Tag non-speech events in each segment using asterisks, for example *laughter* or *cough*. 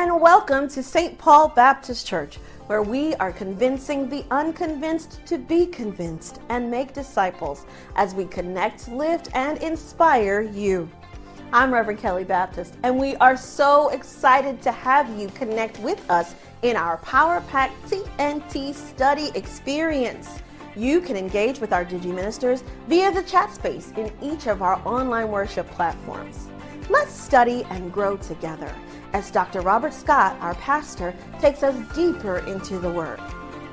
and welcome to St. Paul Baptist Church, where we are convincing the unconvinced to be convinced and make disciples as we connect, lift, and inspire you. I'm Reverend Kelly Baptist, and we are so excited to have you connect with us in our Power Pack TNT study experience. You can engage with our Digi Ministers via the chat space in each of our online worship platforms. Let's study and grow together as Dr. Robert Scott, our pastor, takes us deeper into the Word.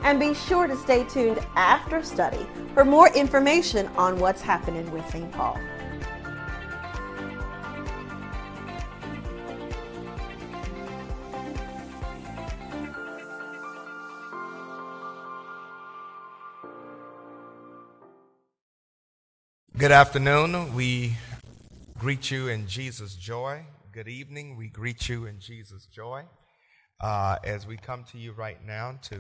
And be sure to stay tuned after study for more information on what's happening with St. Paul. Good afternoon. We greet you in Jesus' joy. Good evening. We greet you in Jesus' joy. Uh, as we come to you right now to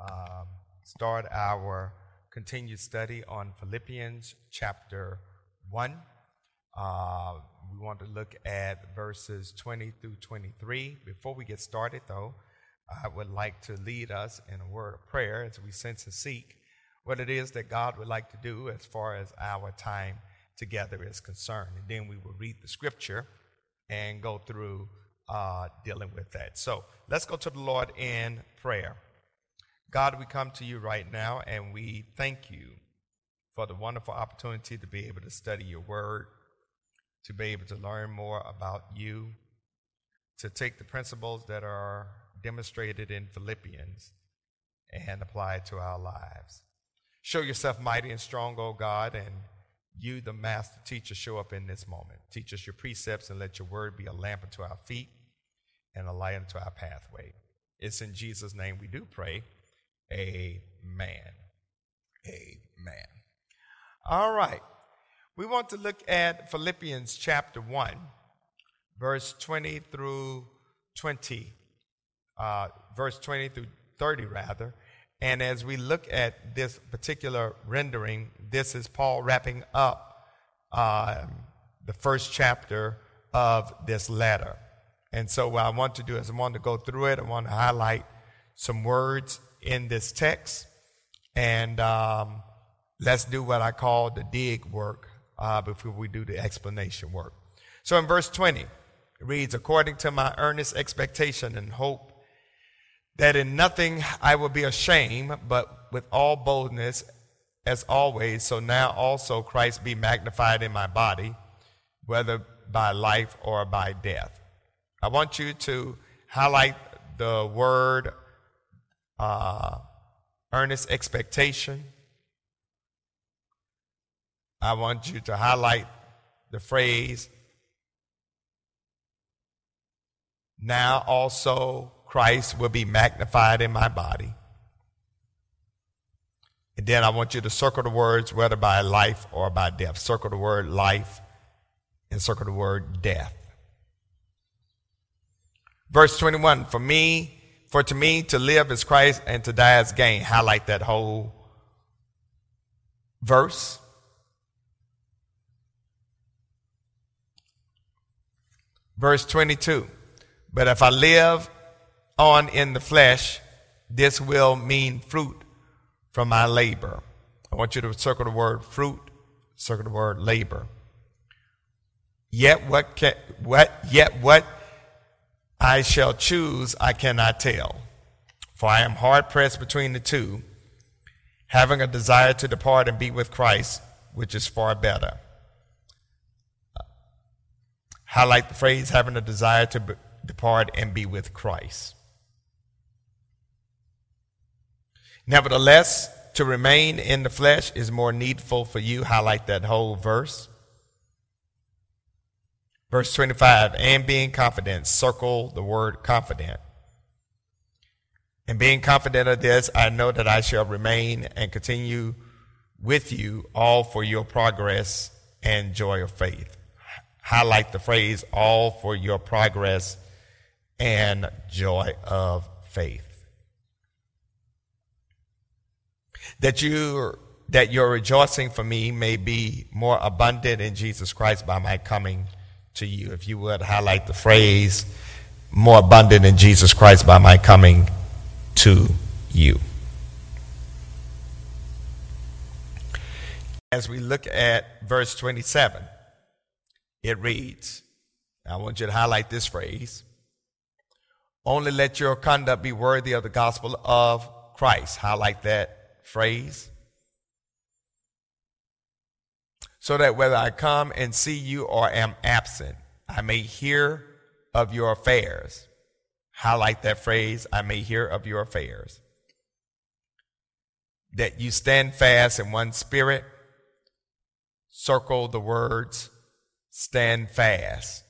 um, start our continued study on Philippians chapter 1. Uh, we want to look at verses 20 through 23. Before we get started, though, I would like to lead us in a word of prayer as we sense and seek what it is that God would like to do as far as our time together is concerned. And then we will read the scripture and go through uh, dealing with that. So let's go to the Lord in prayer. God, we come to you right now and we thank you for the wonderful opportunity to be able to study your word, to be able to learn more about you, to take the principles that are demonstrated in Philippians and apply it to our lives. Show yourself mighty and strong, O God, and you, the master teacher, show up in this moment. Teach us your precepts and let your word be a lamp unto our feet and a light unto our pathway. It's in Jesus' name we do pray. Amen. Amen. All right. We want to look at Philippians chapter 1, verse 20 through 20, uh, verse 20 through 30, rather. And as we look at this particular rendering, this is Paul wrapping up uh, the first chapter of this letter. And so, what I want to do is, I want to go through it. I want to highlight some words in this text. And um, let's do what I call the dig work uh, before we do the explanation work. So, in verse 20, it reads, According to my earnest expectation and hope, that in nothing I will be ashamed, but with all boldness, as always, so now also Christ be magnified in my body, whether by life or by death. I want you to highlight the word uh, earnest expectation. I want you to highlight the phrase now also Christ will be magnified in my body. And then I want you to circle the words, whether by life or by death. Circle the word life and circle the word death. Verse 21 For me, for to me to live is Christ and to die is gain. Highlight that whole verse. Verse 22 But if I live on in the flesh, this will mean fruit from my labor. I want you to circle the word fruit, circle the word labor. Yet what, can, what, yet what I shall choose, I cannot tell. For I am hard pressed between the two, having a desire to depart and be with Christ, which is far better. Highlight the phrase having a desire to depart and be with Christ. Nevertheless, to remain in the flesh is more needful for you. Highlight that whole verse. Verse 25, and being confident, circle the word confident. And being confident of this, I know that I shall remain and continue with you all for your progress and joy of faith. Highlight the phrase, all for your progress and joy of faith. That you that your rejoicing for me may be more abundant in Jesus Christ by my coming to you. If you would highlight the phrase more abundant in Jesus Christ by my coming to you. As we look at verse 27, it reads, I want you to highlight this phrase. Only let your conduct be worthy of the gospel of Christ. Highlight that phrase. So that whether I come and see you or am absent, I may hear of your affairs. Highlight that phrase, I may hear of your affairs. That you stand fast in one spirit. Circle the words, stand fast.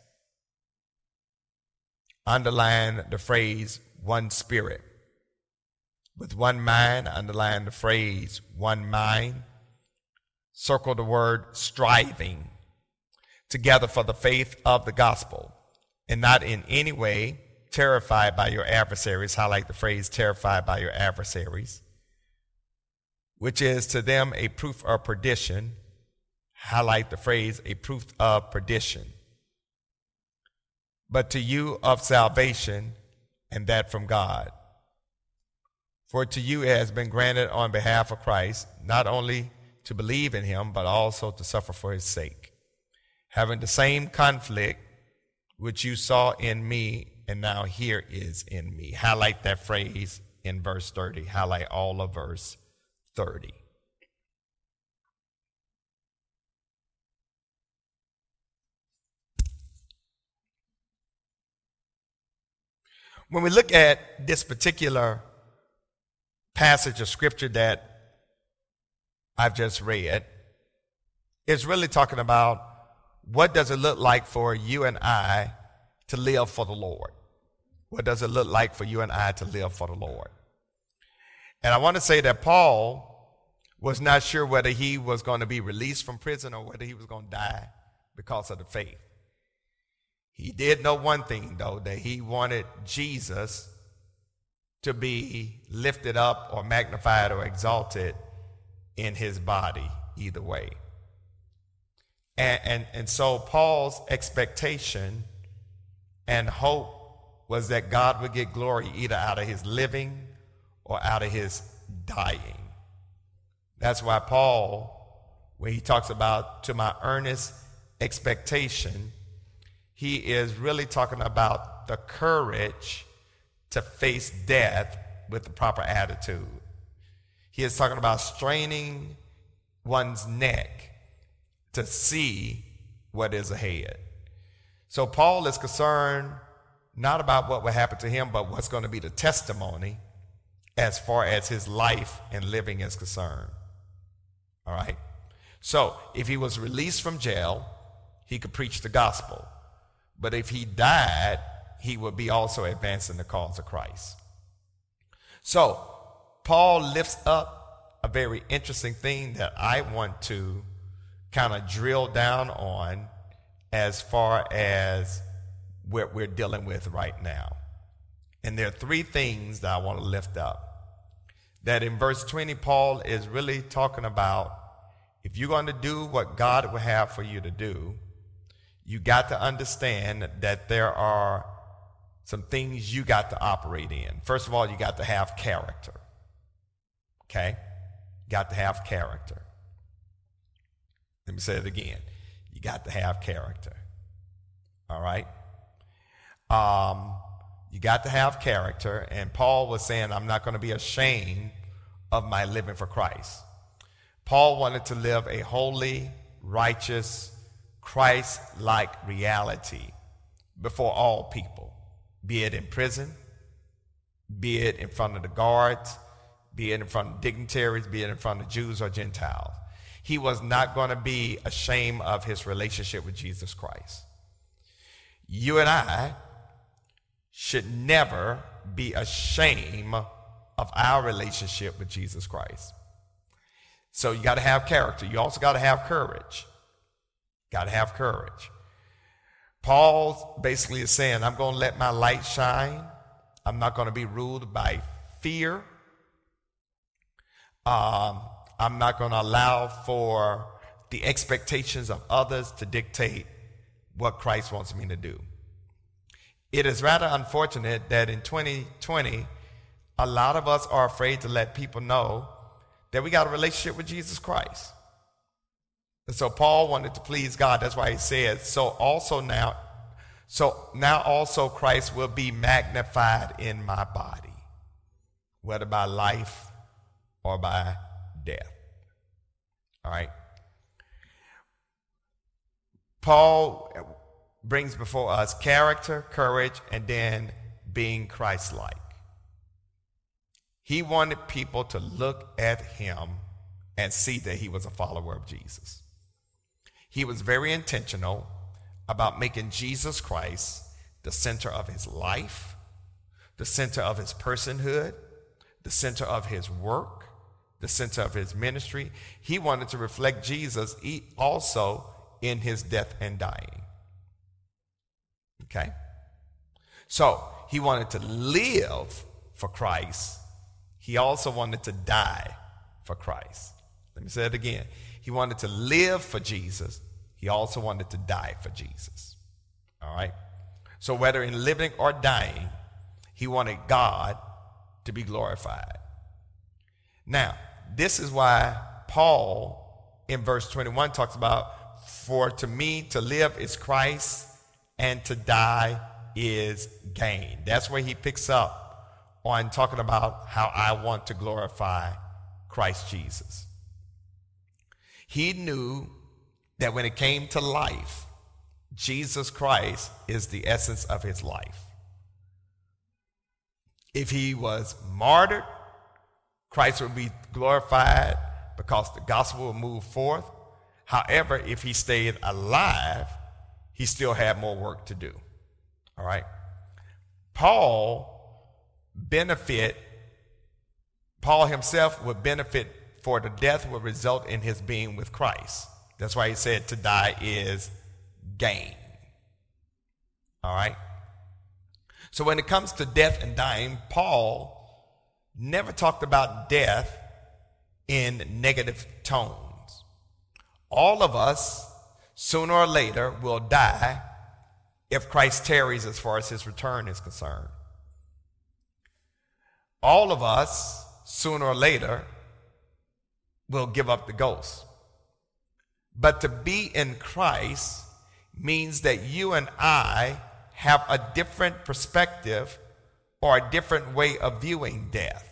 Underline the phrase, one spirit. With one mind, underline the phrase, one mind. Circle the word, striving together for the faith of the gospel and not in any way terrified by your adversaries. Highlight the phrase terrified by your adversaries, which is to them a proof of perdition. Highlight the phrase a proof of perdition. But to you of salvation, and that from God. For to you it has been granted on behalf of Christ, not only to believe in him, but also to suffer for his sake, having the same conflict which you saw in me and now here is in me. Highlight that phrase in verse 30. Highlight all of verse 30. When we look at this particular passage of scripture that I've just read, is really talking about what does it look like for you and I to live for the Lord? What does it look like for you and I to live for the Lord? And I want to say that Paul was not sure whether he was going to be released from prison or whether he was going to die because of the faith. He did know one thing, though, that he wanted Jesus to be lifted up or magnified or exalted in his body, either way. And, and, and so Paul's expectation and hope was that God would get glory either out of his living or out of his dying. That's why Paul, when he talks about to my earnest expectation, he is really talking about the courage to face death with the proper attitude. He is talking about straining one's neck to see what is ahead. So Paul is concerned not about what will happen to him, but what's going to be the testimony as far as his life and living is concerned. All right? So if he was released from jail, he could preach the gospel. But if he died, he would be also advancing the cause of Christ. So Paul lifts up a very interesting thing that I want to kind of drill down on as far as what we're dealing with right now. And there are three things that I want to lift up. That in verse 20, Paul is really talking about if you're going to do what God will have for you to do, you got to understand that there are some things you got to operate in. First of all, you got to have character. Okay? Got to have character. Let me say it again. You got to have character. All right? Um, you got to have character. And Paul was saying, I'm not going to be ashamed of my living for Christ. Paul wanted to live a holy, righteous, Christ like reality before all people, be it in prison, be it in front of the guards, be it in front of dignitaries, be it in front of Jews or Gentiles he was not going to be ashamed of his relationship with Jesus Christ. You and I should never be ashamed of our relationship with Jesus Christ. So you got to have character. You also got to have courage. Got to have courage. Paul basically is saying, I'm going to let my light shine. I'm not going to be ruled by fear. Um, I'm not going to allow for the expectations of others to dictate what Christ wants me to do. It is rather unfortunate that in 2020, a lot of us are afraid to let people know that we got a relationship with Jesus Christ. And so Paul wanted to please God. That's why he said, so also now, so now also Christ will be magnified in my body, whether by life or by death. All right. Paul brings before us character, courage, and then being Christ like. He wanted people to look at him and see that he was a follower of Jesus. He was very intentional about making Jesus Christ the center of his life, the center of his personhood, the center of his work, the center of his ministry. He wanted to reflect Jesus also in his death and dying. Okay? So he wanted to live for Christ. He also wanted to die for Christ. Let me say it again. He wanted to live for Jesus. He also wanted to die for Jesus. All right? So whether in living or dying, he wanted God to be glorified. Now, this is why Paul in verse 21 talks about, For to me to live is Christ, and to die is gain. That's where he picks up on talking about how I want to glorify Christ Jesus. He knew that when it came to life, Jesus Christ is the essence of his life. If he was martyred, Christ would be glorified because the gospel will move forth. However, if he stayed alive, he still had more work to do. All right? Paul benefit Paul himself would benefit for the death would result in his being with Christ. That's why he said to die is gain. All right? So when it comes to death and dying, Paul never talked about death in negative tones. All of us, sooner or later, will die if Christ tarries as far as his return is concerned. All of us, sooner or later, will give up the ghost. But to be in Christ means that you and I have a different perspective or a different way of viewing death.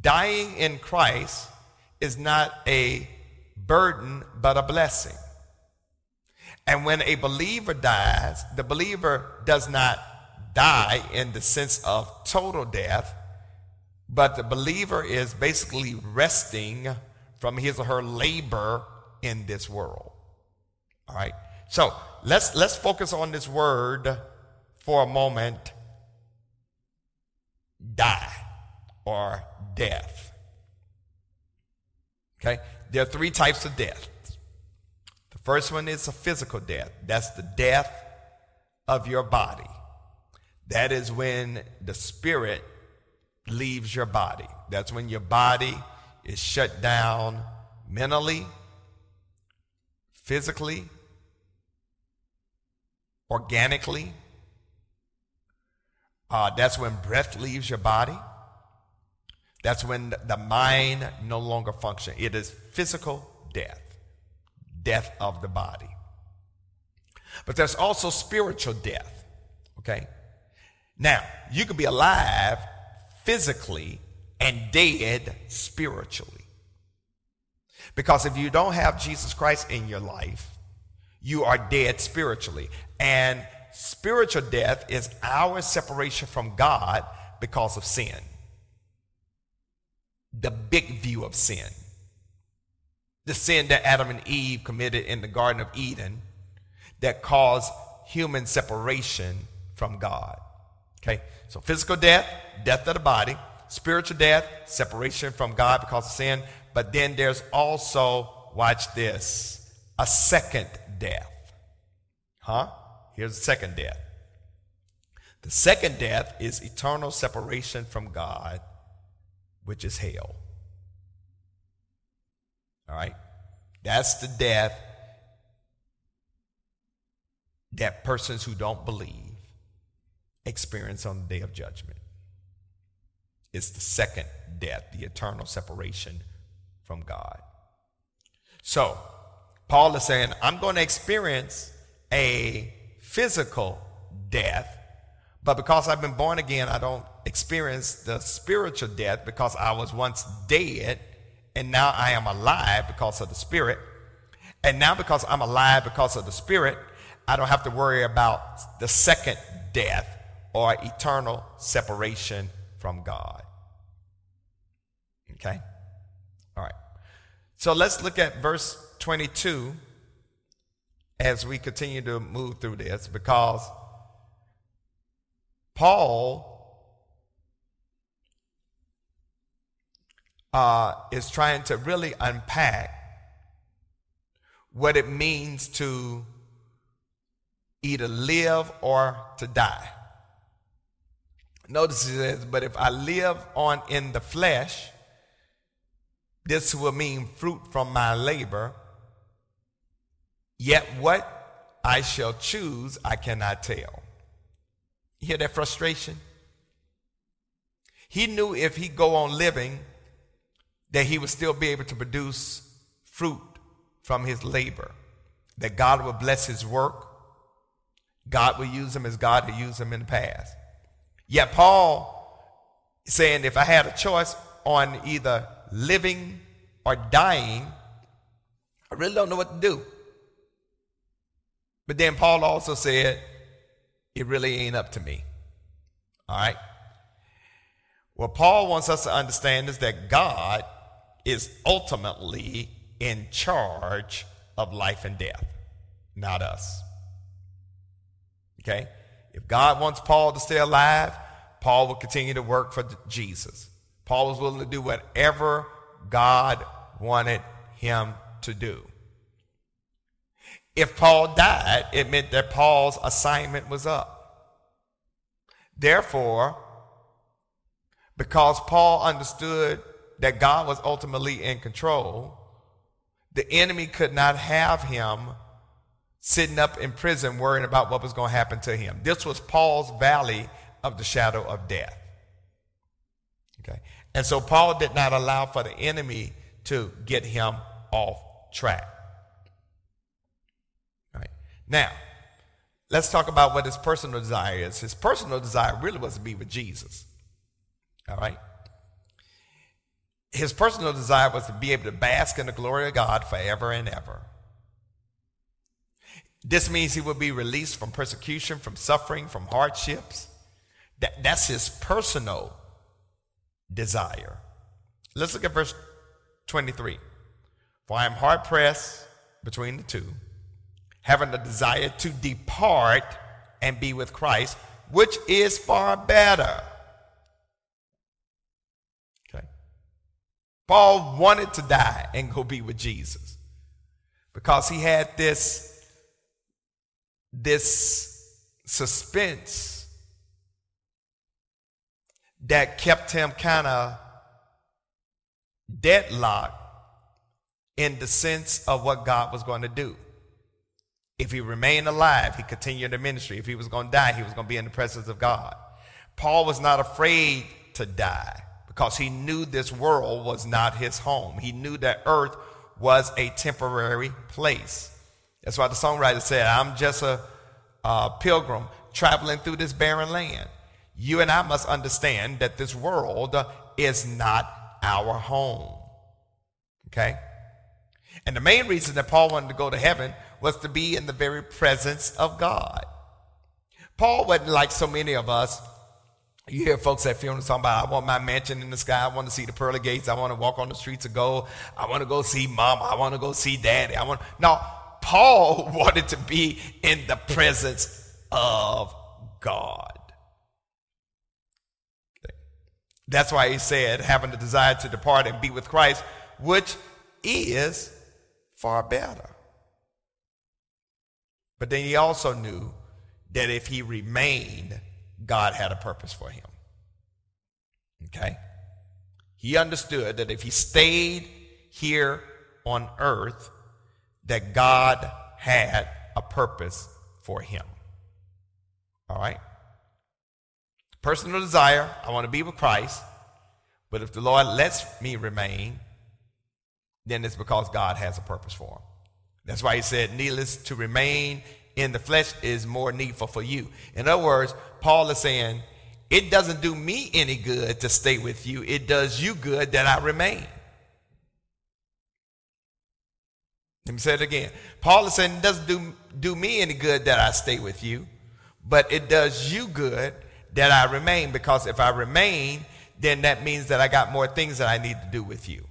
Dying in Christ is not a burden, but a blessing. And when a believer dies, the believer does not die in the sense of total death, but the believer is basically resting from his or her labor in this world. All right. So let's let's focus on this word for a moment. Die or death. Okay? There are three types of death. The first one is a physical death. That's the death of your body. That is when the spirit leaves your body. That's when your body is shut down mentally, physically, organically. Uh, that's when breath leaves your body. That's when the mind no longer functions. It is physical death, death of the body. But there's also spiritual death, okay? Now, you could be alive physically and dead spiritually. Because if you don't have Jesus Christ in your life, you are dead spiritually. And spiritual death is our separation from God because of sin the big view of sin. The sin that Adam and Eve committed in the Garden of Eden that caused human separation from God. Okay, so physical death, death of the body, spiritual death, separation from God because of sin. But then there's also, watch this, a second death. Huh? Here's the second death. The second death is eternal separation from God which is hell. All right? That's the death that persons who don't believe experience on the day of judgment. It's the second death, the eternal separation from God. So, Paul is saying, I'm going to experience a physical death, but because I've been born again, I don't experience the spiritual death because I was once dead and now I am alive because of the Spirit. And now, because I'm alive because of the Spirit, I don't have to worry about the second death or eternal separation from God. Okay? So let's look at verse 22 as we continue to move through this because Paul uh, is trying to really unpack what it means to either live or to die. Notice he says, but if I live on in the flesh, this will mean fruit from my labor. Yet what I shall choose, I cannot tell. You hear that frustration? He knew if he go on living, that he would still be able to produce fruit from his labor, that God would bless his work, God will use him as God had used him in the past. Yet Paul saying, if I had a choice on either living or dying, I really don't know what to do. But then Paul also said, it really ain't up to me. All right? What Paul wants us to understand is that God is ultimately in charge of life and death, not us. Okay? If God wants Paul to stay alive, Paul will continue to work for Jesus. Paul was willing to do whatever God wanted him to do. If Paul died, it meant that Paul's assignment was up. Therefore, because Paul understood that God was ultimately in control, the enemy could not have him sitting up in prison worrying about what was going to happen to him. This was Paul's valley of the shadow of death. And so Paul did not allow for the enemy to get him off track. All right. Now, let's talk about what his personal desire is. His personal desire really was to be with Jesus. All right his personal desire was to be able to bask in the glory of God forever and ever. This means he will be released from persecution, from suffering, from hardships. That, that's his personal desire. Let's look at verse 23. For I am hard pressed between the two, having the desire to depart and be with Christ, which is far better. Okay. Paul wanted to die and go be with Jesus because he had this, this suspense that kept him kind of deadlocked in the sense of what God was going to do. If he remained alive, he continued the ministry. If he was going to die, he was going to be in the presence of God. Paul was not afraid to die because he knew this world was not his home. He knew that earth was a temporary place. That's why the songwriter said, I'm just a, a pilgrim traveling through this barren land. You and I must understand that this world is not our home. Okay? And the main reason that Paul wanted to go to heaven was to be in the very presence of God. Paul wasn't like so many of us you hear folks at funerals talking about, I want my mansion in the sky. I want to see the pearly gates. I want to walk on the streets of gold. I want to go see mama. I want to go see daddy. I want. No, Paul *laughs* wanted to be in the presence of God. That's why he said, having the desire to depart and be with Christ, which is far better. But then he also knew that if he remained, God had a purpose for him. Okay? He understood that if he stayed here on earth, that God had a purpose for him. All right? Personal desire, I want to be with Christ. But if the Lord lets me remain, then it's because God has a purpose for him. That's why he said, needless to remain in the flesh is more needful for you. In other words, Paul is saying, it doesn't do me any good to stay with you. It does you good that I remain. Let me say it again. Paul is saying it doesn't do, do me any good that I stay with you, but it does you good that I remain because if I remain, then that means that I got more things that I need to do with you.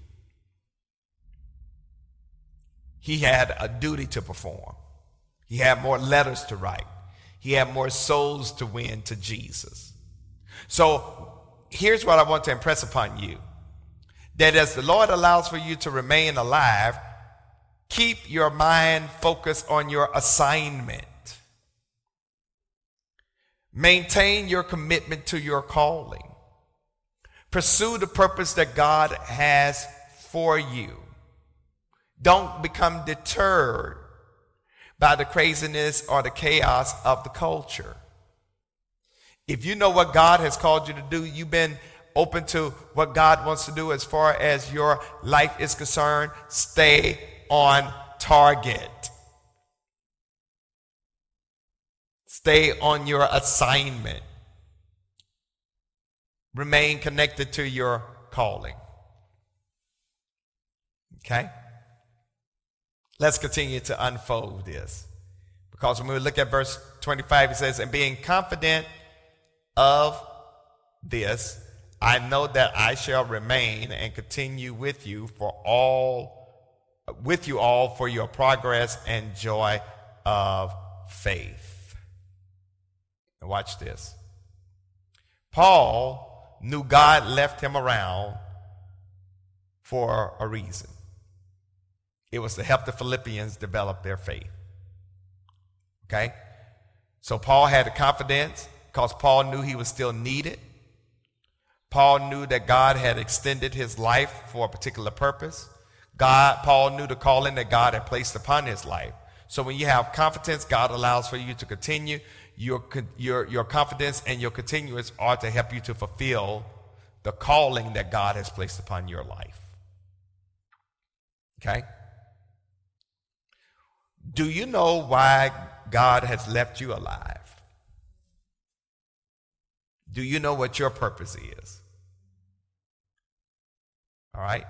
He had a duty to perform. He had more letters to write. He had more souls to win to Jesus. So here's what I want to impress upon you that as the Lord allows for you to remain alive, keep your mind focused on your assignment. Maintain your commitment to your calling. Pursue the purpose that God has for you. Don't become deterred by the craziness or the chaos of the culture. If you know what God has called you to do, you've been open to what God wants to do as far as your life is concerned, stay on target. Stay on your assignment. Remain connected to your calling. Okay? Let's continue to unfold this. Because when we look at verse 25, it says, And being confident of this, I know that I shall remain and continue with you for all with you all for your progress and joy of faith. And watch this. Paul knew God left him around for a reason. It was to help the Philippians develop their faith. Okay? So Paul had the confidence because Paul knew he was still needed. Paul knew that God had extended his life for a particular purpose. God, Paul knew the calling that God had placed upon his life. So when you have confidence, God allows for you to continue. Your, your, your confidence and your continuance are to help you to fulfill the calling that God has placed upon your life. Okay? Do you know why God has left you alive? Do you know what your purpose is? All right?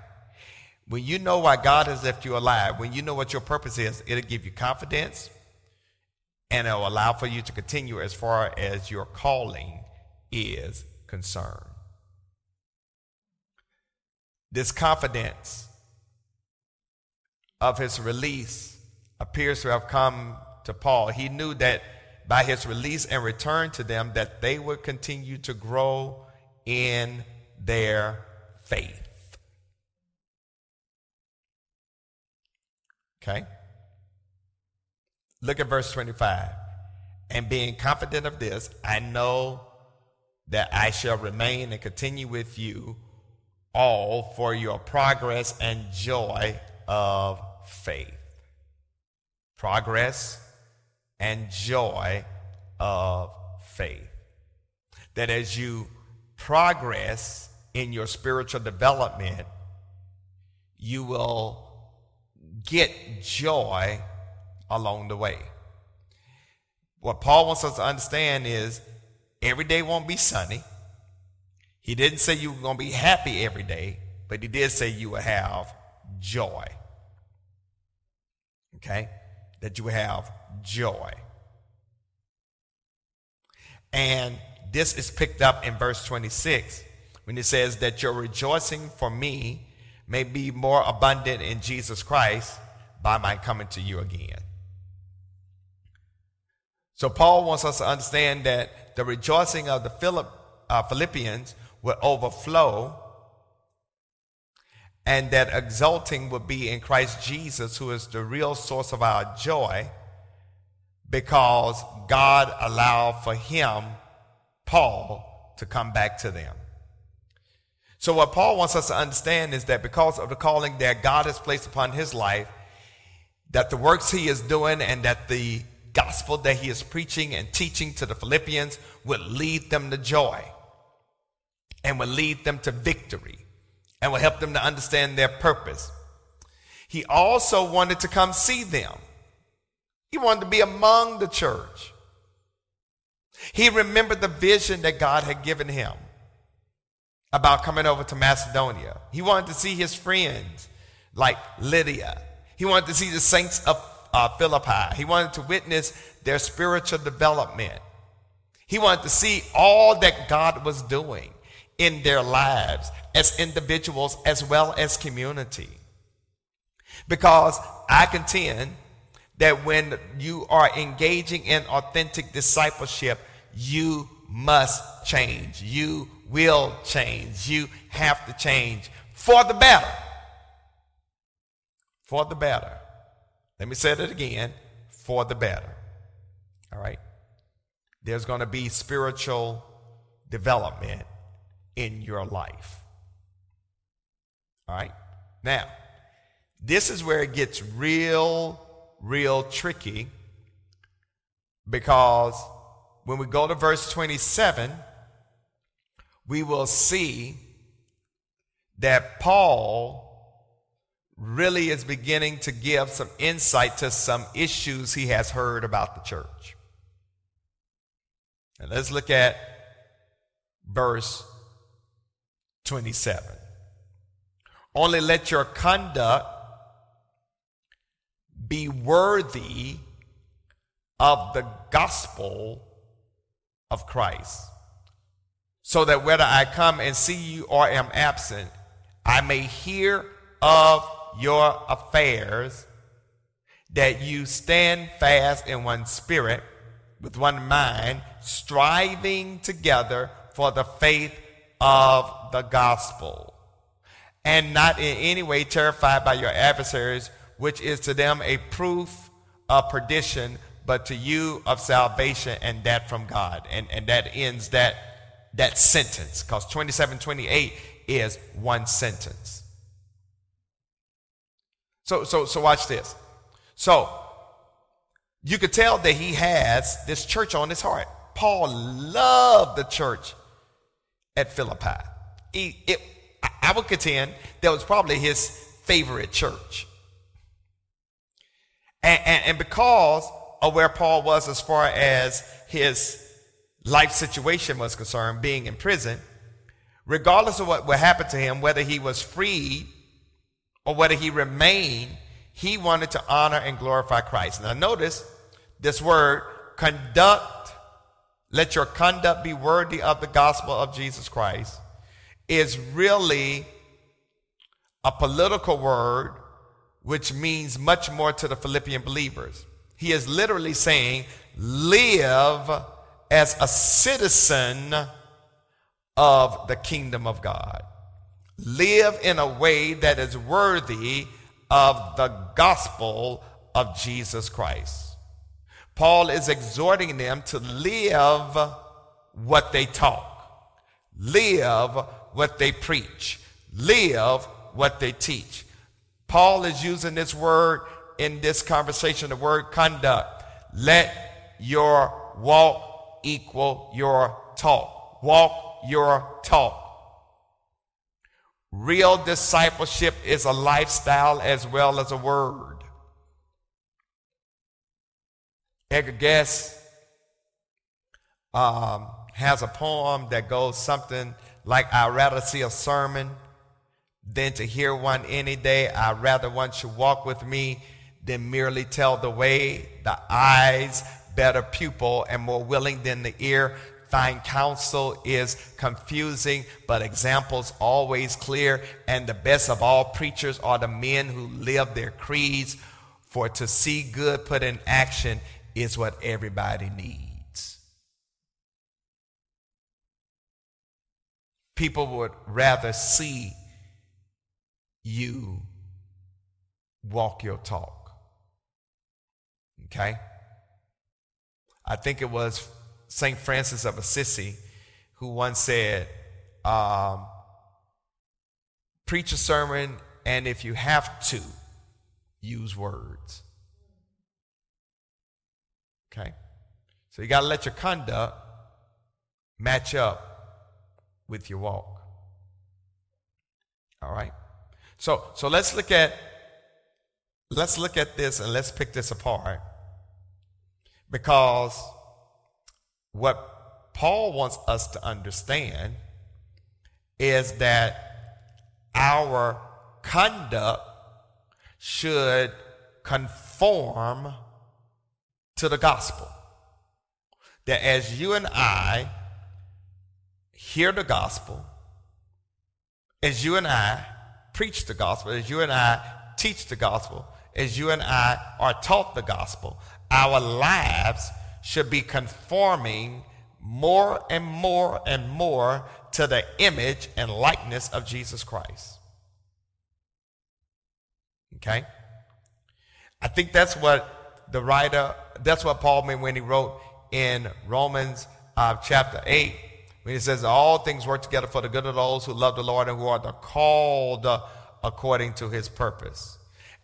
When you know why God has left you alive, when you know what your purpose is, it'll give you confidence and it'll allow for you to continue as far as your calling is concerned. This confidence of his release appears to have come to Paul. He knew that by his release and return to them that they would continue to grow in their faith. Okay? Look at verse 25. And being confident of this, I know that I shall remain and continue with you all for your progress and joy of faith progress, and joy of faith. That as you progress in your spiritual development, you will get joy along the way. What Paul wants us to understand is every day won't be sunny. He didn't say you were going to be happy every day, but he did say you will have joy. Okay? that you would have joy. And this is picked up in verse 26 when it says that your rejoicing for me may be more abundant in Jesus Christ by my coming to you again. So Paul wants us to understand that the rejoicing of the Philipp, uh, Philippians will overflow and that exulting would be in Christ Jesus, who is the real source of our joy, because God allowed for him, Paul, to come back to them. So, what Paul wants us to understand is that because of the calling that God has placed upon his life, that the works he is doing and that the gospel that he is preaching and teaching to the Philippians would lead them to joy and would lead them to victory and would help them to understand their purpose. He also wanted to come see them. He wanted to be among the church. He remembered the vision that God had given him about coming over to Macedonia. He wanted to see his friends like Lydia. He wanted to see the saints of uh, Philippi. He wanted to witness their spiritual development. He wanted to see all that God was doing in their lives as individuals as well as community. Because I contend that when you are engaging in authentic discipleship, you must change. You will change. You have to change for the better. For the better. Let me say that again for the better. All right? There's going to be spiritual development in your life. All right? Now, this is where it gets real, real tricky because when we go to verse 27, we will see that Paul really is beginning to give some insight to some issues he has heard about the church. And let's look at verse 27. Only let your conduct be worthy of the gospel of Christ, so that whether I come and see you or am absent, I may hear of your affairs, that you stand fast in one spirit, with one mind, striving together for the faith of the gospel, and not in any way terrified by your adversaries, which is to them a proof of perdition, but to you of salvation, and that from God. And, and that ends that, that sentence, because 27 28 is one sentence. So, so, so watch this. So, you could tell that he has this church on his heart. Paul loved the church at Philippi. He, it, I would contend that was probably his favorite church. And, and, and because of where Paul was as far as his life situation was concerned, being in prison, regardless of what would happen to him, whether he was freed or whether he remained, he wanted to honor and glorify Christ. Now, notice this word conduct, let your conduct be worthy of the gospel of Jesus Christ, is really a political word which means much more to the Philippian believers. He is literally saying, live as a citizen of the kingdom of God. Live in a way that is worthy of the gospel of Jesus Christ. Paul is exhorting them to live what they talk, live what they preach, live what they teach. Paul is using this word in this conversation, the word conduct. Let your walk equal your talk. Walk your talk. Real discipleship is a lifestyle as well as a word. Edgar Guest um, has a poem that goes something like I'd rather see a sermon than to hear one any day. I'd rather one should walk with me than merely tell the way. The eyes better pupil and more willing than the ear. Find counsel is confusing, but examples always clear. And the best of all preachers are the men who live their creeds. For to see good put in action is what everybody needs. People would rather see you walk your talk. Okay? I think it was St. Francis of Assisi who once said, um, Preach a sermon, and if you have to, use words. Okay? So you got to let your conduct match up with your walk. All right? So so let's look at let's look at this and let's pick this apart. Because what Paul wants us to understand is that our conduct should conform to the gospel. That as you and I hear the gospel, as you and I preach the gospel, as you and I teach the gospel, as you and I are taught the gospel, our lives should be conforming more and more and more to the image and likeness of Jesus Christ. Okay? I think that's what the writer, that's what Paul meant when he wrote in Romans uh, chapter 8, when he says, All things work together for the good of those who love the Lord and who are the called according to his purpose.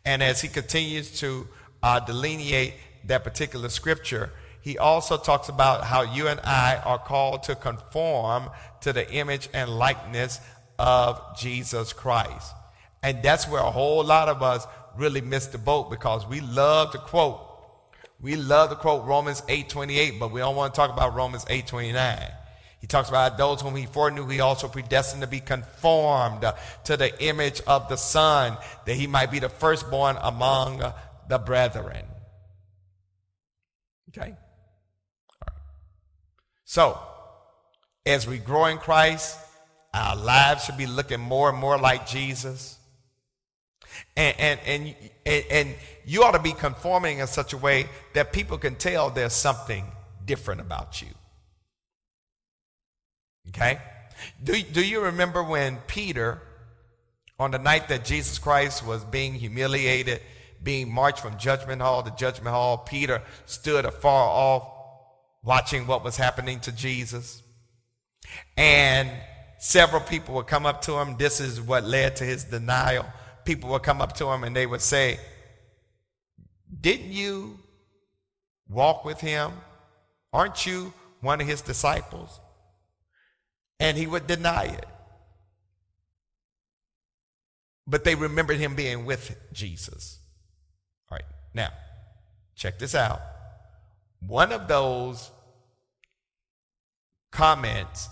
And as he continues to uh, delineate that particular scripture, he also talks about how you and I are called to conform to the image and likeness of Jesus Christ. And that's where a whole lot of us really miss the boat because we love to quote. We love to quote Romans 8:28, but we don't want to talk about Romans 8:29. He talks about those whom he foreknew, he also predestined to be conformed to the image of the Son, that he might be the firstborn among the brethren. Okay? So, as we grow in Christ, our lives should be looking more and more like Jesus. And, and, and, and, and you ought to be conforming in such a way that people can tell there's something different about you. Okay? Do, do you remember when Peter, on the night that Jesus Christ was being humiliated, being marched from judgment hall to judgment hall, Peter stood afar off watching what was happening to Jesus. And several people would come up to him. This is what led to his denial. People would come up to him and they would say, Didn't you walk with him? Aren't you one of his disciples? And he would deny it. But they remembered him being with Jesus. All right, now, check this out. One of those comments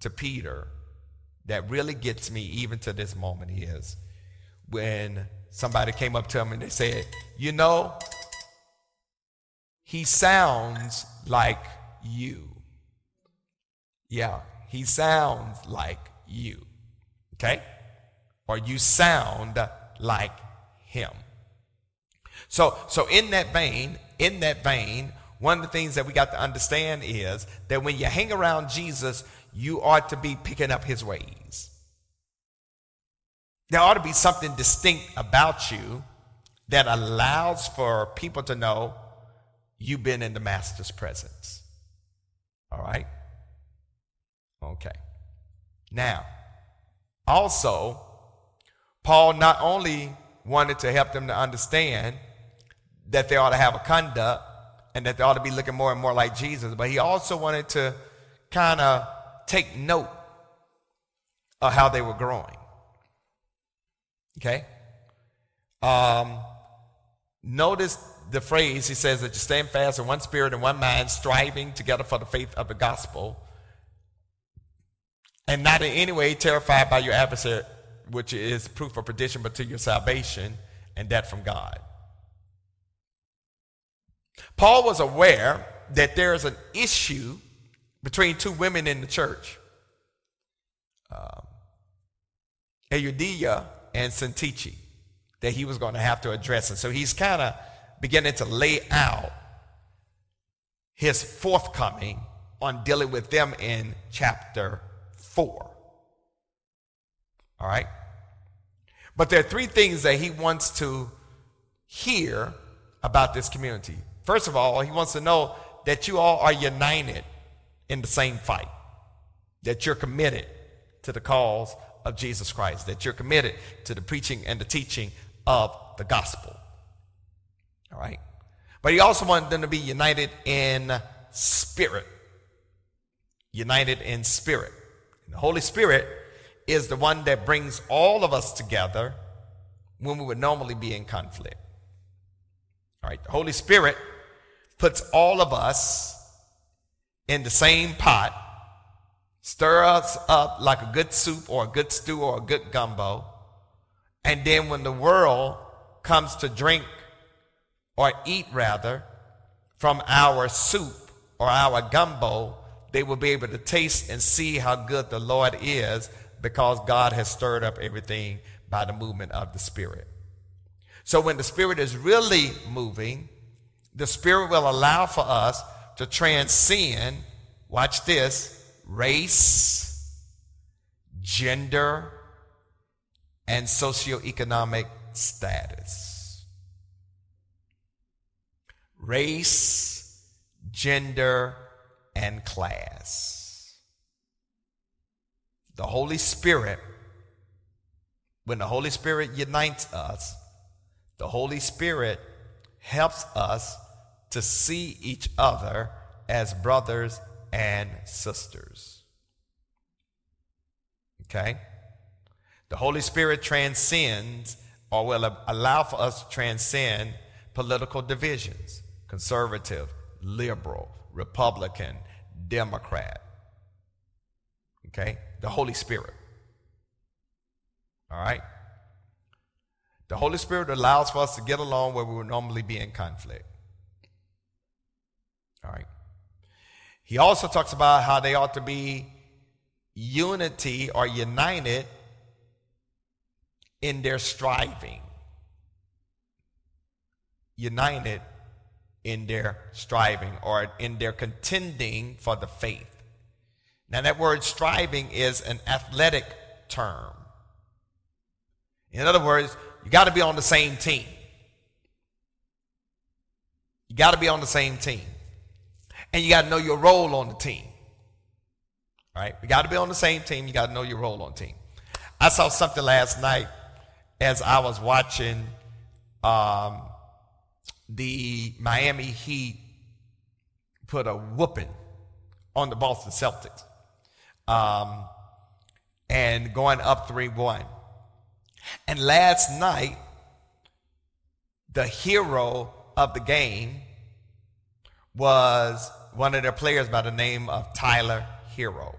to Peter that really gets me even to this moment is when somebody came up to him and they said, You know, he sounds like you. Yeah, he sounds like you. Okay? Or you sound like him. So, so in that vein, in that vein, one of the things that we got to understand is that when you hang around Jesus, you ought to be picking up his ways. There ought to be something distinct about you that allows for people to know you've been in the master's presence. All right? Okay. Now, also, Paul not only wanted to help them to understand that they ought to have a conduct and that they ought to be looking more and more like Jesus, but he also wanted to kind of take note of how they were growing. Okay? Um, notice the phrase he says that you stand fast in one spirit and one mind, striving together for the faith of the gospel and not in any way terrified by your adversary, which is proof of perdition, but to your salvation, and that from God. Paul was aware that there is an issue between two women in the church, um, Euodia and Syntyche, that he was going to have to address. And so he's kind of beginning to lay out his forthcoming on dealing with them in chapter four. All right? But there are three things that he wants to hear about this community. First of all, he wants to know that you all are united in the same fight, that you're committed to the cause of Jesus Christ, that you're committed to the preaching and the teaching of the gospel. All right? But he also wanted them to be united in spirit. United in spirit. And the Holy Spirit is the one that brings all of us together when we would normally be in conflict. All right, the Holy Spirit puts all of us in the same pot, stir us up like a good soup or a good stew or a good gumbo, and then when the world comes to drink or eat rather from our soup or our gumbo, they will be able to taste and see how good the Lord is because God has stirred up everything by the movement of the Spirit. So when the Spirit is really moving, the Spirit will allow for us to transcend, watch this, race, gender, and socioeconomic status. Race, gender, and class. The Holy Spirit, when the Holy Spirit unites us, the Holy Spirit helps us to see each other as brothers and sisters. Okay? The Holy Spirit transcends or will allow for us to transcend political divisions conservative, liberal, Republican, Democrat. Okay? The Holy Spirit. All right? The Holy Spirit allows for us to get along where we would normally be in conflict. All right. He also talks about how they ought to be unity or united in their striving. United in their striving or in their contending for the faith. Now, that word striving is an athletic term. In other words, you got to be on the same team. You got to be on the same team. And you got to know your role on the team. Right? You got to be on the same team. You got to know your role on team. I saw something last night as I was watching um, the Miami Heat put a whooping on the Boston Celtics um, and going up 3 1. And last night, the hero of the game was one of their players by the name of Tyler Herro.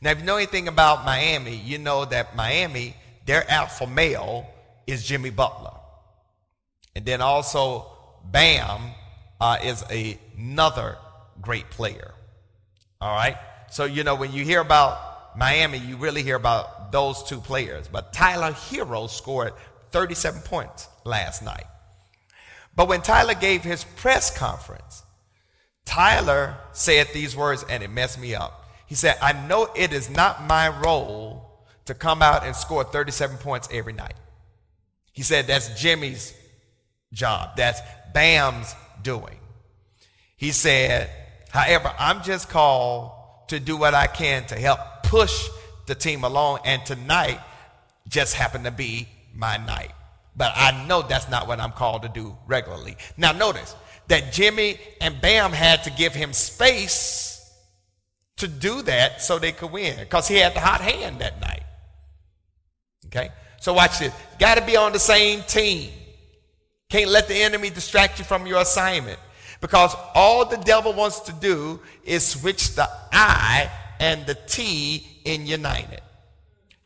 Now, if you know anything about Miami, you know that Miami, their alpha male is Jimmy Butler. And then also, Bam uh, is a, another great player. All right? So, you know, when you hear about Miami, you really hear about those two players. But Tyler Herro scored 37 points last night. But when Tyler gave his press conference, Tyler said these words, and it messed me up. He said, I know it is not my role to come out and score 37 points every night. He said, that's Jimmy's job. That's Bam's doing. He said, however, I'm just called to do what I can to help push the team along. And tonight just happened to be my night. But I know that's not what I'm called to do regularly. Now, notice that Jimmy and Bam had to give him space to do that so they could win because he had the hot hand that night. Okay? So, watch this. Got to be on the same team. Can't let the enemy distract you from your assignment because all the devil wants to do is switch the I and the T in united.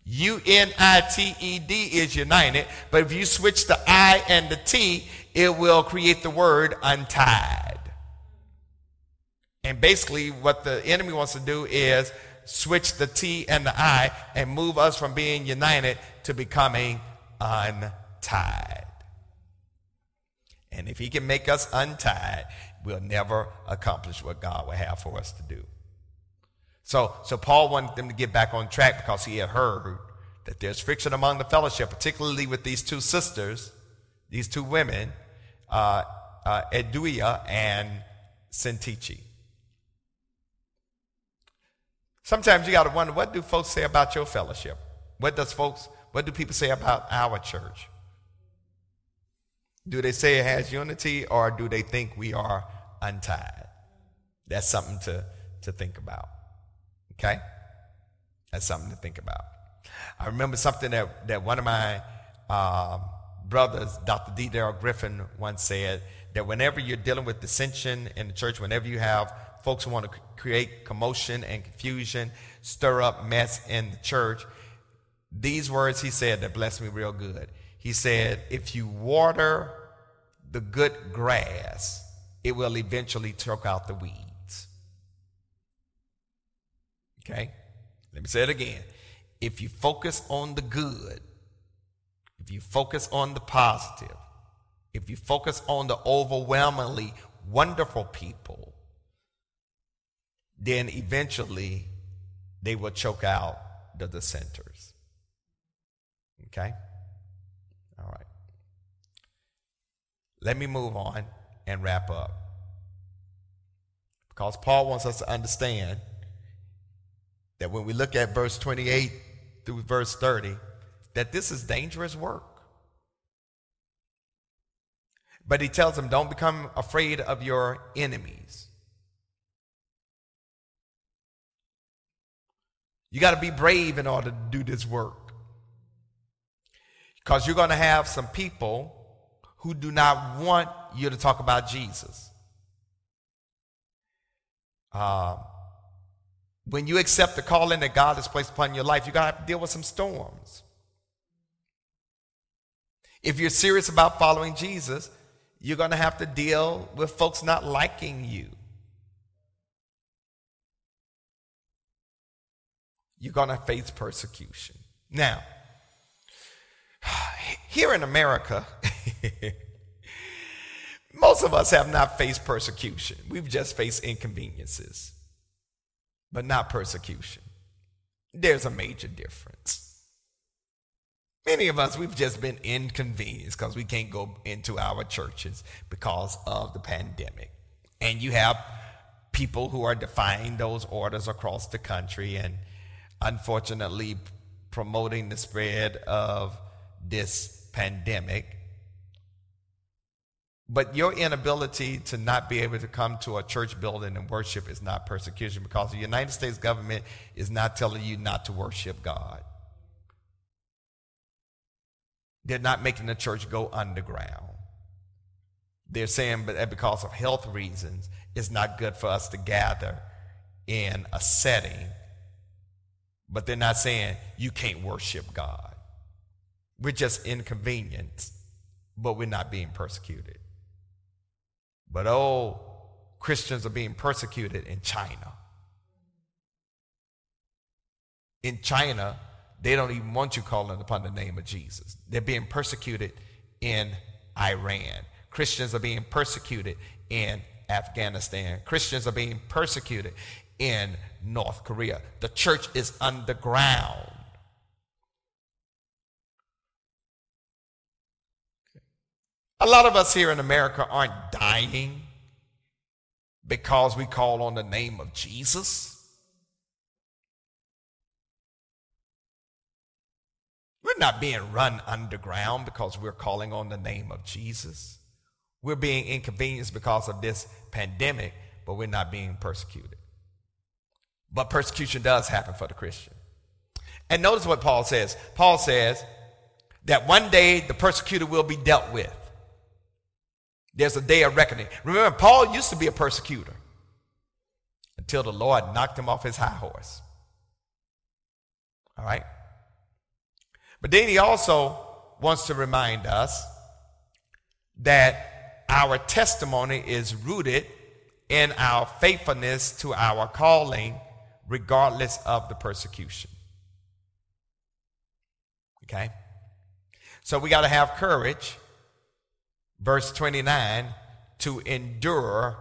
U N I T E D is united, but if you switch the I and the T, it will create the word untied. And basically, what the enemy wants to do is switch the T and the I and move us from being united to becoming untied. And if he can make us untied, we'll never accomplish what God will have for us to do. So, so Paul wanted them to get back on track because he had heard that there's friction among the fellowship, particularly with these two sisters, these two women, uh, uh, Euodia and Syntyche. Sometimes you got to wonder, what do folks say about your fellowship? What does folks, what do people say about our church? Do they say it has unity or do they think we are untied? That's something to, to think about. Okay? That's something to think about. I remember something that, that one of my um, brothers, Dr. D. Darrell Griffin, once said that whenever you're dealing with dissension in the church, whenever you have folks who want to create commotion and confusion, stir up mess in the church, these words he said that blessed me real good. He said, If you water the good grass, it will eventually choke out the weeds. Okay? Let me say it again. If you focus on the good, if you focus on the positive, if you focus on the overwhelmingly wonderful people, then eventually they will choke out the dissenters. Okay? All right. Let me move on and wrap up. Because Paul wants us to understand that when we look at verse 28 through verse 30, that this is dangerous work. But he tells them, don't become afraid of your enemies. You got to be brave in order to do this work. Because you're going to have some people who do not want you to talk about Jesus. Uh, when you accept the calling that God has placed upon your life, you're going to have to deal with some storms. If you're serious about following Jesus, you're going to have to deal with folks not liking you. You're going to face persecution. Now, *sighs* here in America, *laughs* most of us have not faced persecution. We've just faced inconveniences but not persecution. There's a major difference. Many of us, we've just been inconvenienced because we can't go into our churches because of the pandemic. And you have people who are defying those orders across the country and unfortunately promoting the spread of this pandemic but your inability to not be able to come to a church building and worship is not persecution because the United States government is not telling you not to worship God. They're not making the church go underground. They're saying that because of health reasons, it's not good for us to gather in a setting. But they're not saying you can't worship God. We're just inconvenienced, but we're not being persecuted. But oh, Christians are being persecuted in China. In China, they don't even want you calling upon the name of Jesus. They're being persecuted in Iran. Christians are being persecuted in Afghanistan. Christians are being persecuted in North Korea. The church is underground. A lot of us here in America aren't dying because we call on the name of Jesus. We're not being run underground because we're calling on the name of Jesus. We're being inconvenienced because of this pandemic, but we're not being persecuted. But persecution does happen for the Christian. And notice what Paul says. Paul says that one day the persecutor will be dealt with. There's a day of reckoning. Remember, Paul used to be a persecutor until the Lord knocked him off his high horse. All right? But then he also wants to remind us that our testimony is rooted in our faithfulness to our calling, regardless of the persecution. Okay? So we got to have courage verse 29, to endure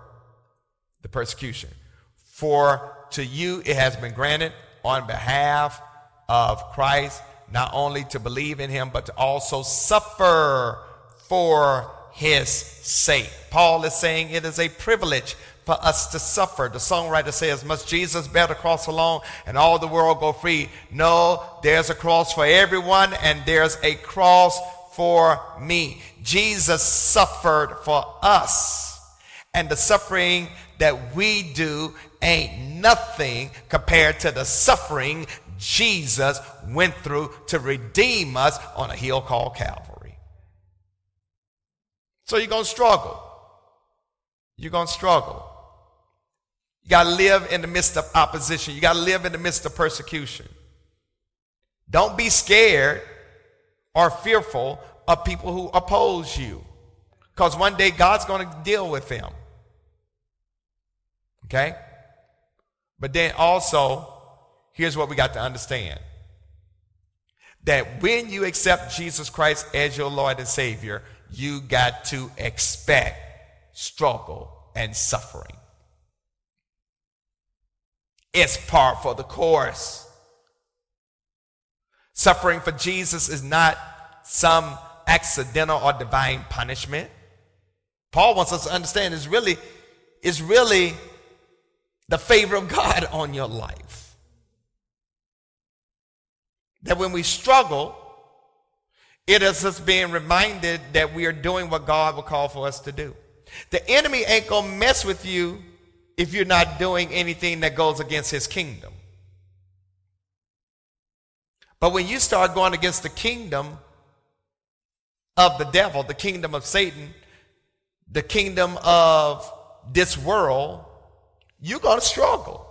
the persecution. For to you it has been granted on behalf of Christ not only to believe in him, but to also suffer for his sake. Paul is saying it is a privilege for us to suffer. The songwriter says, Must Jesus bear the cross alone and all the world go free? No, there's a cross for everyone, and there's a cross for me. Jesus suffered for us. And the suffering that we do ain't nothing compared to the suffering Jesus went through to redeem us on a hill called Calvary. So you're going to struggle. You're going to struggle. You got to live in the midst of opposition. You got to live in the midst of persecution. Don't be scared or fearful of people who oppose you. Because one day God's going to deal with them. Okay? But then also, here's what we got to understand that when you accept Jesus Christ as your Lord and Savior, you got to expect struggle and suffering. It's part for the course. Suffering for Jesus is not some accidental or divine punishment. Paul wants us to understand is really is really the favor of God *laughs* on your life. That when we struggle, it is us being reminded that we are doing what God will call for us to do. The enemy ain't gonna mess with you if you're not doing anything that goes against his kingdom. But when you start going against the kingdom of the devil, the kingdom of Satan, the kingdom of this world, you're going to struggle.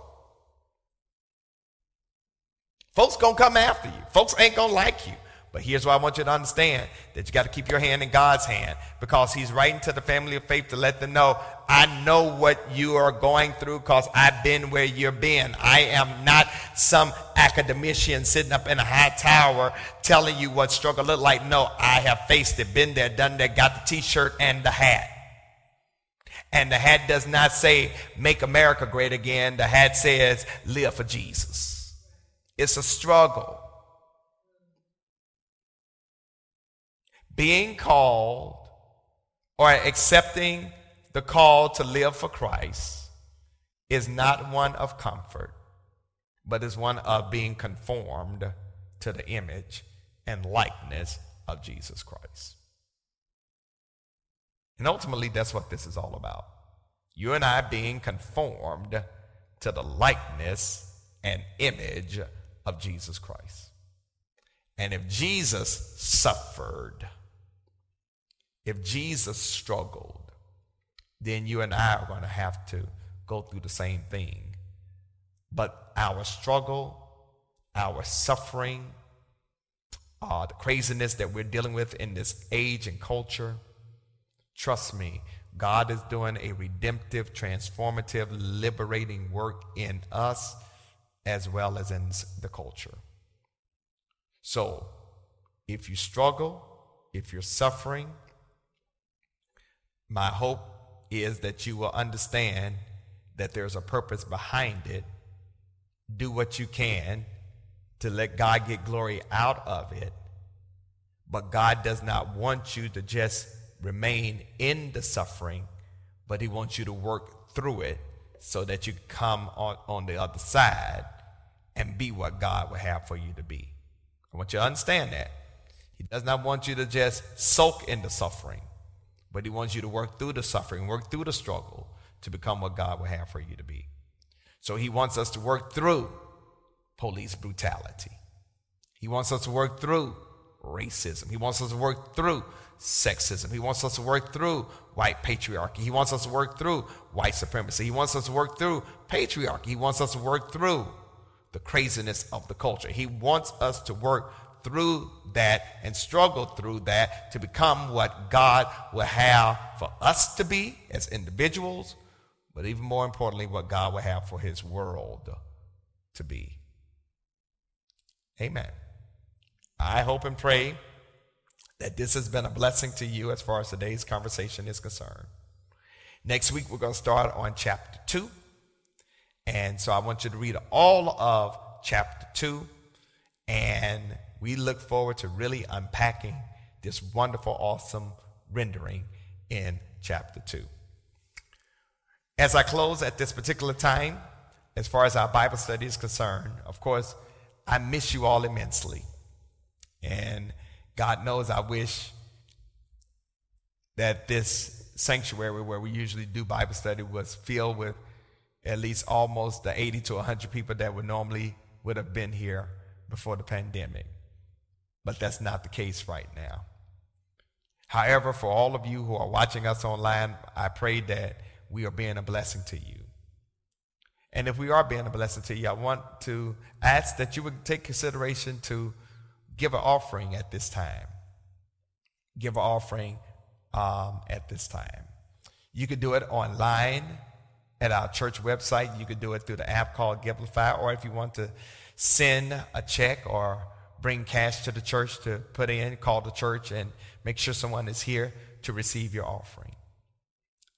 Folks going to come after you. Folks ain't going to like you. But here's what I want you to understand that you got to keep your hand in God's hand because He's writing to the family of faith to let them know, I know what you are going through because I've been where you've been. I am not some academician sitting up in a high tower telling you what struggle look like. No, I have faced it, been there, done that, got the t shirt and the hat. And the hat does not say, make America great again. The hat says, live for Jesus. It's a struggle. Being called or accepting the call to live for Christ is not one of comfort, but is one of being conformed to the image and likeness of Jesus Christ. And ultimately, that's what this is all about. You and I being conformed to the likeness and image of Jesus Christ. And if Jesus suffered, if Jesus struggled, then you and I are going to have to go through the same thing. But our struggle, our suffering, uh, the craziness that we're dealing with in this age and culture, trust me, God is doing a redemptive, transformative, liberating work in us as well as in the culture. So, if you struggle, if you're suffering, my hope is that you will understand that there's a purpose behind it. Do what you can to let God get glory out of it. But God does not want you to just remain in the suffering, but He wants you to work through it so that you come on, on the other side and be what God would have for you to be. I want you to understand that. He does not want you to just soak in the suffering. But he wants you to work through the suffering, work through the struggle to become what God will have for you to be. So he wants us to work through police brutality. He wants us to work through racism. He wants us to work through sexism. He wants us to work through white patriarchy. He wants us to work through white supremacy. He wants us to work through patriarchy. He wants us to work through the craziness of the culture. He wants us to work through that and struggle through that to become what God will have for us to be as individuals, but even more importantly, what God will have for his world to be. Amen. I hope and pray that this has been a blessing to you as far as today's conversation is concerned. Next week, we're going to start on chapter 2. And so I want you to read all of chapter 2 and we look forward to really unpacking this wonderful, awesome rendering in chapter 2. As I close at this particular time, as far as our Bible study is concerned, of course, I miss you all immensely. And God knows I wish that this sanctuary where we usually do Bible study was filled with at least almost the 80 to 100 people that would normally would have been here before the pandemic. But that's not the case right now. However, for all of you who are watching us online, I pray that we are being a blessing to you. And if we are being a blessing to you, I want to ask that you would take consideration to give an offering at this time. Give an offering um, at this time. You could do it online at our church website. You could do it through the app called Givelify, or if you want to send a check or bring cash to the church to put in, call the church and make sure someone is here to receive your offering.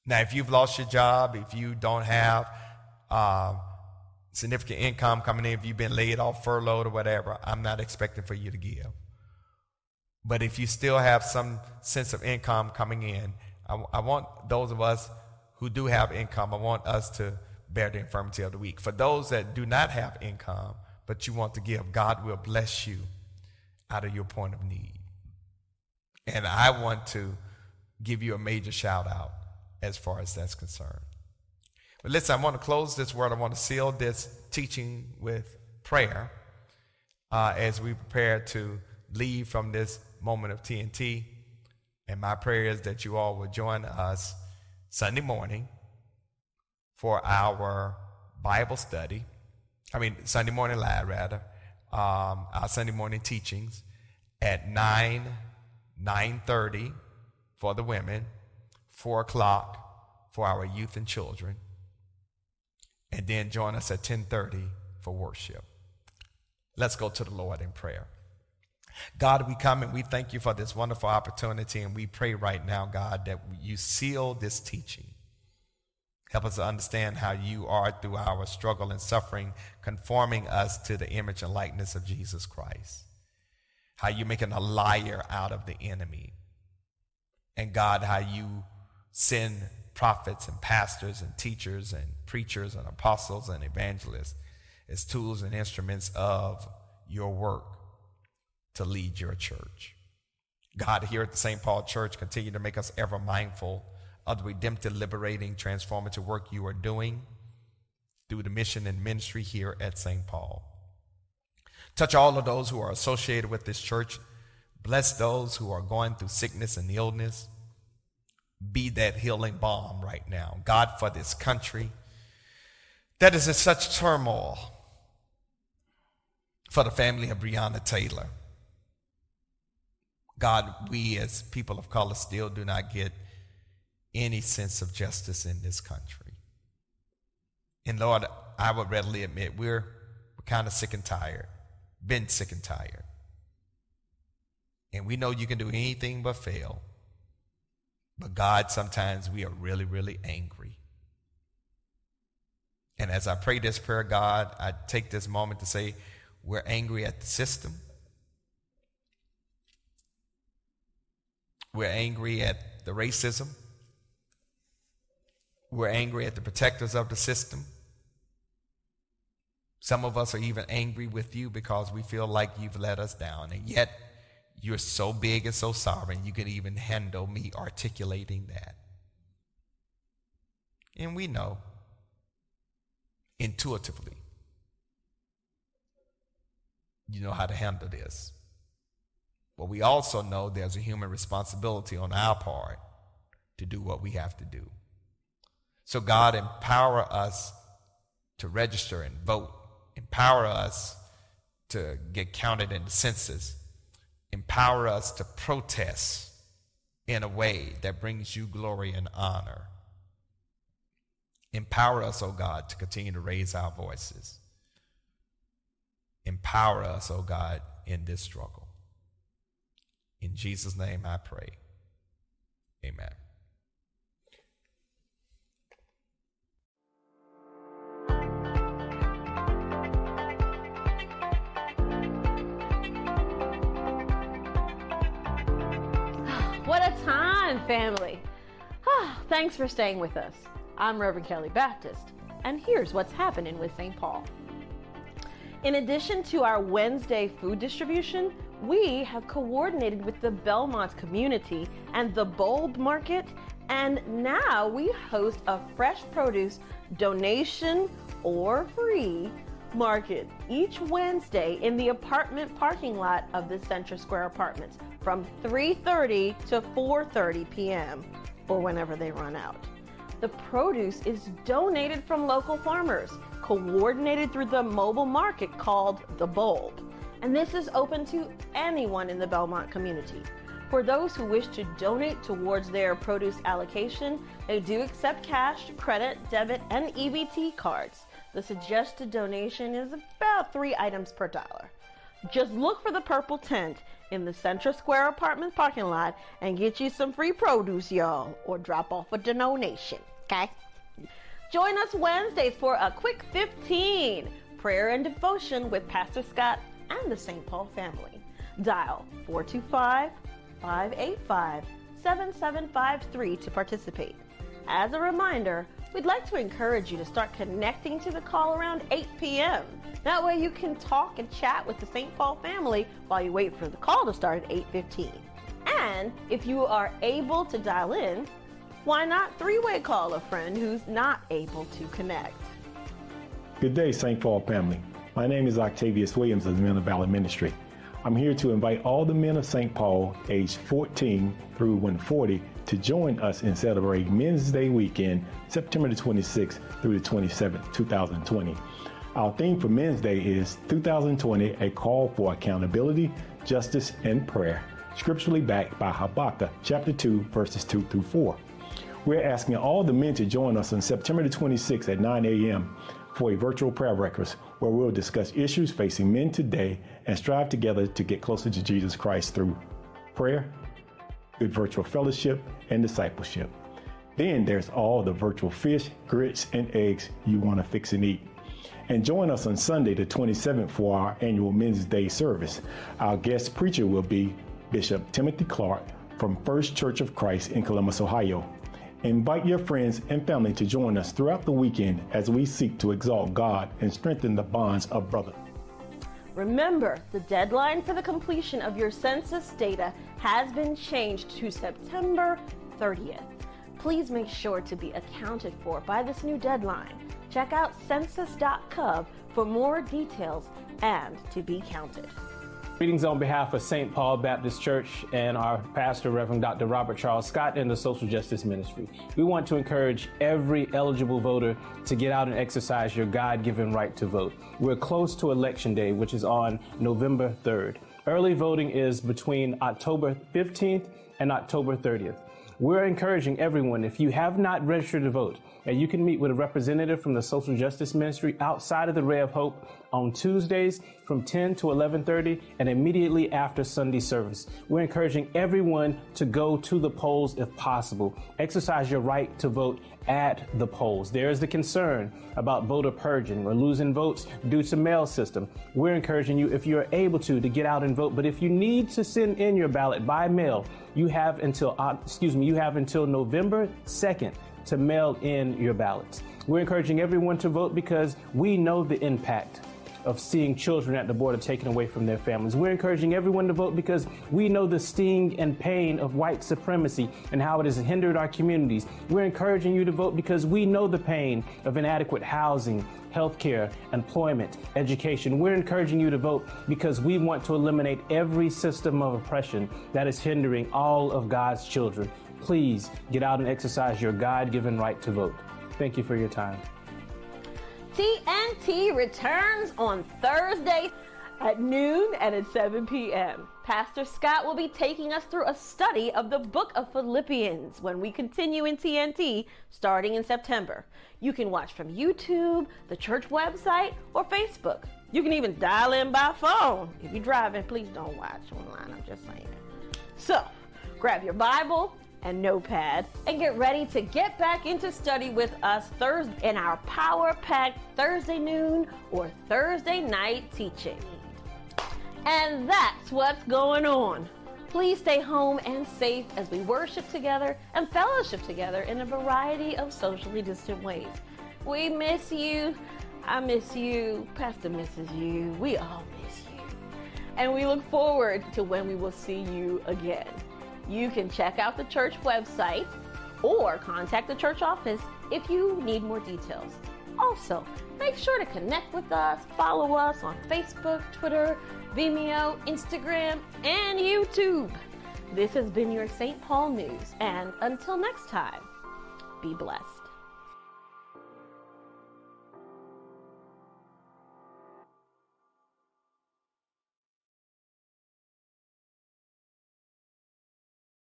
Now, if you've lost your job, if you don't have uh, significant income coming in, if you've been laid off, furloughed, or whatever, I'm not expecting for you to give. But if you still have some sense of income coming in, I, I want those of us who do have income, I want us to bear the infirmity of the weak. For those that do not have income, but you want to give, God will bless you out of your point of need. And I want to give you a major shout out as far as that's concerned. But listen, I want to close this word. I want to seal this teaching with prayer uh, as we prepare to leave from this moment of TNT. And my prayer is that you all will join us Sunday morning for our Bible study. I mean, Sunday morning live, rather. Um, our Sunday morning teachings at 9, 9.30 for the women, 4 o'clock for our youth and children, and then join us at 10.30 for worship. Let's go to the Lord in prayer. God, we come and we thank you for this wonderful opportunity, and we pray right now, God, that you seal this teaching. Help us to understand how you are, through our struggle and suffering, conforming us to the image and likeness of Jesus Christ. How you're making a liar out of the enemy. And God, how you send prophets and pastors and teachers and preachers and apostles and evangelists as tools and instruments of your work to lead your church. God, here at the St. Paul Church, continue to make us ever mindful of the redemptive, liberating, transformative work you are doing through the mission and ministry here at St. Paul. Touch all of those who are associated with this church. Bless those who are going through sickness and illness. Be that healing balm right now. God, for this country that is in such turmoil, for the family of Breonna Taylor. God, we as people of color still do not get any sense of justice in this country. And Lord, I would readily admit we're, we're kind of sick and tired, been sick and tired. And we know you can do anything but fail. But God, sometimes we are really, really angry. And as I pray this prayer, God, I take this moment to say, we're angry at the system. We're angry at the racism. We're angry at the protectors of the system. Some of us are even angry with you because we feel like you've let us down. And yet, you're so big and so sovereign, you can even handle me articulating that. And we know intuitively you know how to handle this. But we also know there's a human responsibility on our part to do what we have to do. So, God, empower us to register and vote, empower us to get counted in the census, empower us to protest in a way that brings you glory and honor. Empower us, O oh God, to continue to raise our voices. Empower us, O oh God, in this struggle. In Jesus' name I pray. Amen. Time, family. Ah, thanks for staying with us. I'm Reverend Kelly Baptist, and here's what's happening with St. Paul. In addition to our Wednesday food distribution, we have coordinated with the Belmont community and the Bulb Market, and now we host a fresh produce donation or free market each Wednesday in the apartment parking lot of the Central Square Apartments from 3:30 to 4:30 p.m. or whenever they run out. The produce is donated from local farmers, coordinated through the mobile market called The Bulb. And this is open to anyone in the Belmont community. For those who wish to donate towards their produce allocation, they do accept cash, credit, debit, and EBT cards. The suggested donation is about three items per dollar. Just look for the purple tent in the Central Square apartment parking lot and get you some free produce, y'all, or drop off a donation, okay? Join us Wednesdays for a quick 15 prayer and devotion with Pastor Scott and the St. Paul family. Dial 425 585 7753 to participate. As a reminder, we'd like to encourage you to start connecting to the call around 8 p.m. That way you can talk and chat with the St. Paul family while you wait for the call to start at 8:15. And if you are able to dial in, why not three-way call a friend who's not able to connect? Good day, St. Paul family. My name is Octavius Williams of the Men of Valor Ministry. I'm here to invite all the men of St. Paul, aged 14 through 140, to join us in celebrating Men's Day weekend, September the 26th through the 27th, 2020. Our theme for Men's Day is 2020 A Call for Accountability, Justice, and Prayer, scripturally backed by Habakkuk chapter 2, verses 2 through 4. We're asking all the men to join us on September the 26th at 9 a.m. for a virtual prayer breakfast where we'll discuss issues facing men today and strive together to get closer to Jesus Christ through prayer, good virtual fellowship, and discipleship. Then there's all the virtual fish, grits, and eggs you want to fix and eat. And join us on Sunday, the 27th, for our annual Men's Day service. Our guest preacher will be Bishop Timothy Clark from First Church of Christ in Columbus, Ohio. Invite your friends and family to join us throughout the weekend as we seek to exalt God and strengthen the bonds of brotherhood. Remember, the deadline for the completion of your census data has been changed to September 30th. Please make sure to be accounted for by this new deadline. Check out census.gov for more details and to be counted. Greetings on behalf of St. Paul Baptist Church and our pastor, Reverend Dr. Robert Charles Scott, and the Social Justice Ministry. We want to encourage every eligible voter to get out and exercise your God given right to vote. We're close to Election Day, which is on November 3rd. Early voting is between October 15th and October 30th. We're encouraging everyone, if you have not registered to vote, and you can meet with a representative from the Social Justice Ministry outside of the Ray of Hope on Tuesdays from 10 to 11:30 and immediately after Sunday service. We're encouraging everyone to go to the polls if possible. Exercise your right to vote at the polls. There is the concern about voter purging or losing votes due to mail system. We're encouraging you if you're able to to get out and vote, but if you need to send in your ballot by mail, you have until uh, excuse me, you have until November 2nd to mail in your ballots. We're encouraging everyone to vote because we know the impact of seeing children at the border taken away from their families. We're encouraging everyone to vote because we know the sting and pain of white supremacy and how it has hindered our communities. We're encouraging you to vote because we know the pain of inadequate housing, healthcare, employment, education. We're encouraging you to vote because we want to eliminate every system of oppression that is hindering all of God's children. Please get out and exercise your God given right to vote. Thank you for your time. TNT returns on Thursday at noon and at 7 p.m. Pastor Scott will be taking us through a study of the book of Philippians when we continue in TNT starting in September. You can watch from YouTube, the church website, or Facebook. You can even dial in by phone. If you're driving, please don't watch online. I'm just saying. So, grab your Bible, and notepad and get ready to get back into study with us Thursday in our power packed Thursday noon or Thursday night teaching. And that's what's going on. Please stay home and safe as we worship together and fellowship together in a variety of socially distant ways. We miss you. I miss you. Pastor misses you. We all miss you. and we look forward to when we will see you again. You can check out the church website or contact the church office if you need more details. Also, make sure to connect with us, follow us on Facebook, Twitter, Vimeo, Instagram, and YouTube. This has been your St. Paul News, and until next time, be blessed.